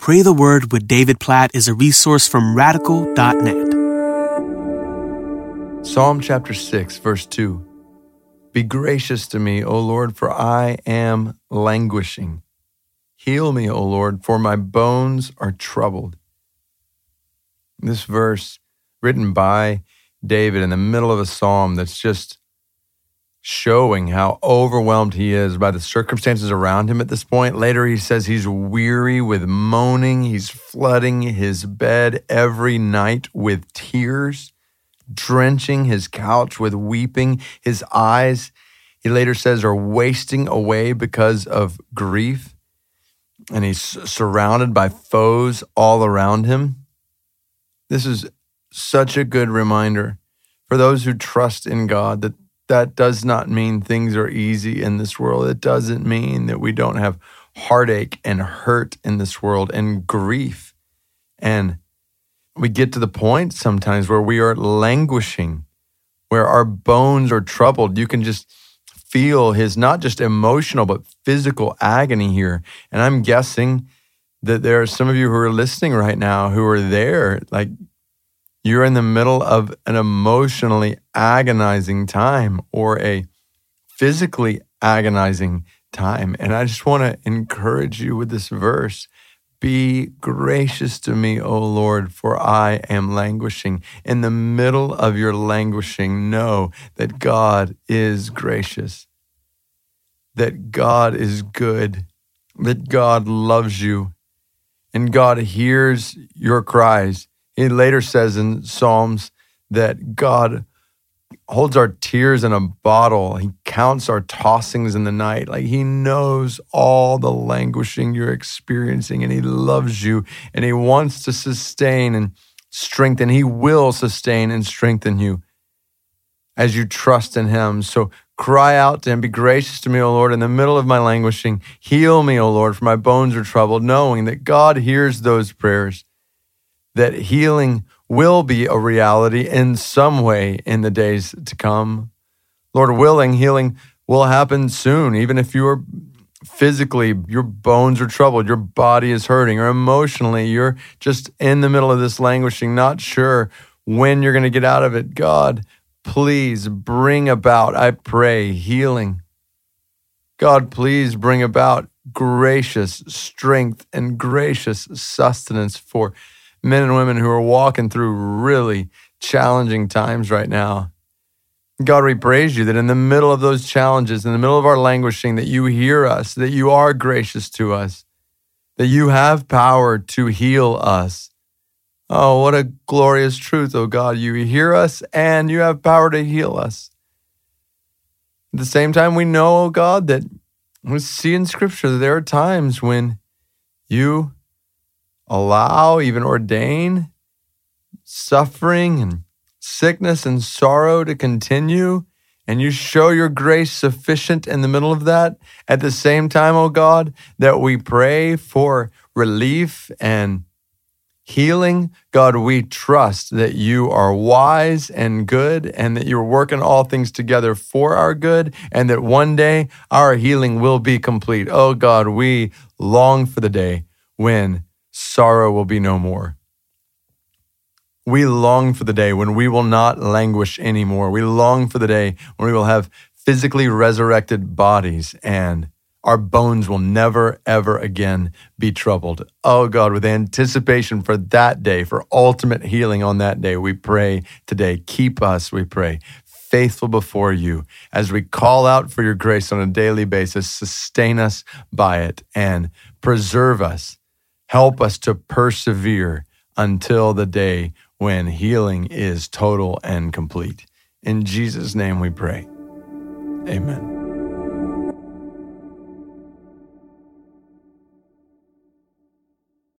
Pray the Word with David Platt is a resource from radical.net. Psalm chapter 6, verse 2. Be gracious to me, O Lord, for I am languishing. Heal me, O Lord, for my bones are troubled. This verse, written by David in the middle of a psalm that's just showing how overwhelmed he is by the circumstances around him at this point. Later, he says he's weary with moaning. He's flooding his bed every night with tears, drenching his couch with weeping. His eyes, he later says, are wasting away because of grief. And he's surrounded by foes all around him. This is such a good reminder for those who trust in God that that does not mean things are easy in this world. It doesn't mean that we don't have heartache and hurt in this world and grief. And we get to the point sometimes where we are languishing, where our bones are troubled. You can just feel his not just emotional, but physical agony here. And I'm guessing that there are some of you who are listening right now who are there. Like you're in the middle of an emotionally agonizing time or a physically agonizing time. And I just want to encourage you with this verse Be gracious to me, O Lord, for I am languishing. In the middle of your languishing, know that God is gracious, that God is good, that God loves you, and God hears your cries. He later says in Psalms that God holds our tears in a bottle. He counts our tossings in the night. Like he knows all the languishing you're experiencing and he loves you and he wants to sustain and strengthen. He will sustain and strengthen you as you trust in him. So cry out to him, be gracious to me, O Lord, in the middle of my languishing. Heal me, O Lord, for my bones are troubled, knowing that God hears those prayers, that healing will be a reality in some way in the days to come. Lord willing, healing will happen soon, even if you are physically, your bones are troubled, your body is hurting, or emotionally, you're just in the middle of this languishing, not sure when you're going to get out of it. God, please bring about, I pray, healing. God, please bring about gracious strength and gracious sustenance for men and women who are walking through really challenging times right now. God, we praise you that in the middle of those challenges, in the middle of our languishing, that you hear us, that you are gracious to us, that you have power to heal us. Oh, what a glorious truth, oh God. You hear us and you have power to heal us. At the same time, we know, oh God, that we see in Scripture that there are times when you allow, even ordain suffering and sickness and sorrow to continue, and you show your grace sufficient in the middle of that. At the same time, O oh God, that we pray for relief and healing. God, we trust that you are wise and good and that you're working all things together for our good and that one day our healing will be complete. Oh God, we long for the day when sorrow will be no more. We long for the day when we will not languish anymore. We long for the day when we will have physically resurrected bodies and our bones will never, ever again be troubled. Oh God, with anticipation for that day, for ultimate healing on that day, we pray today. Keep us, we pray, faithful before you as we call out for your grace on a daily basis. Sustain us by it and preserve us Help us to persevere until the day when healing is total and complete. In Jesus' name we pray. Amen.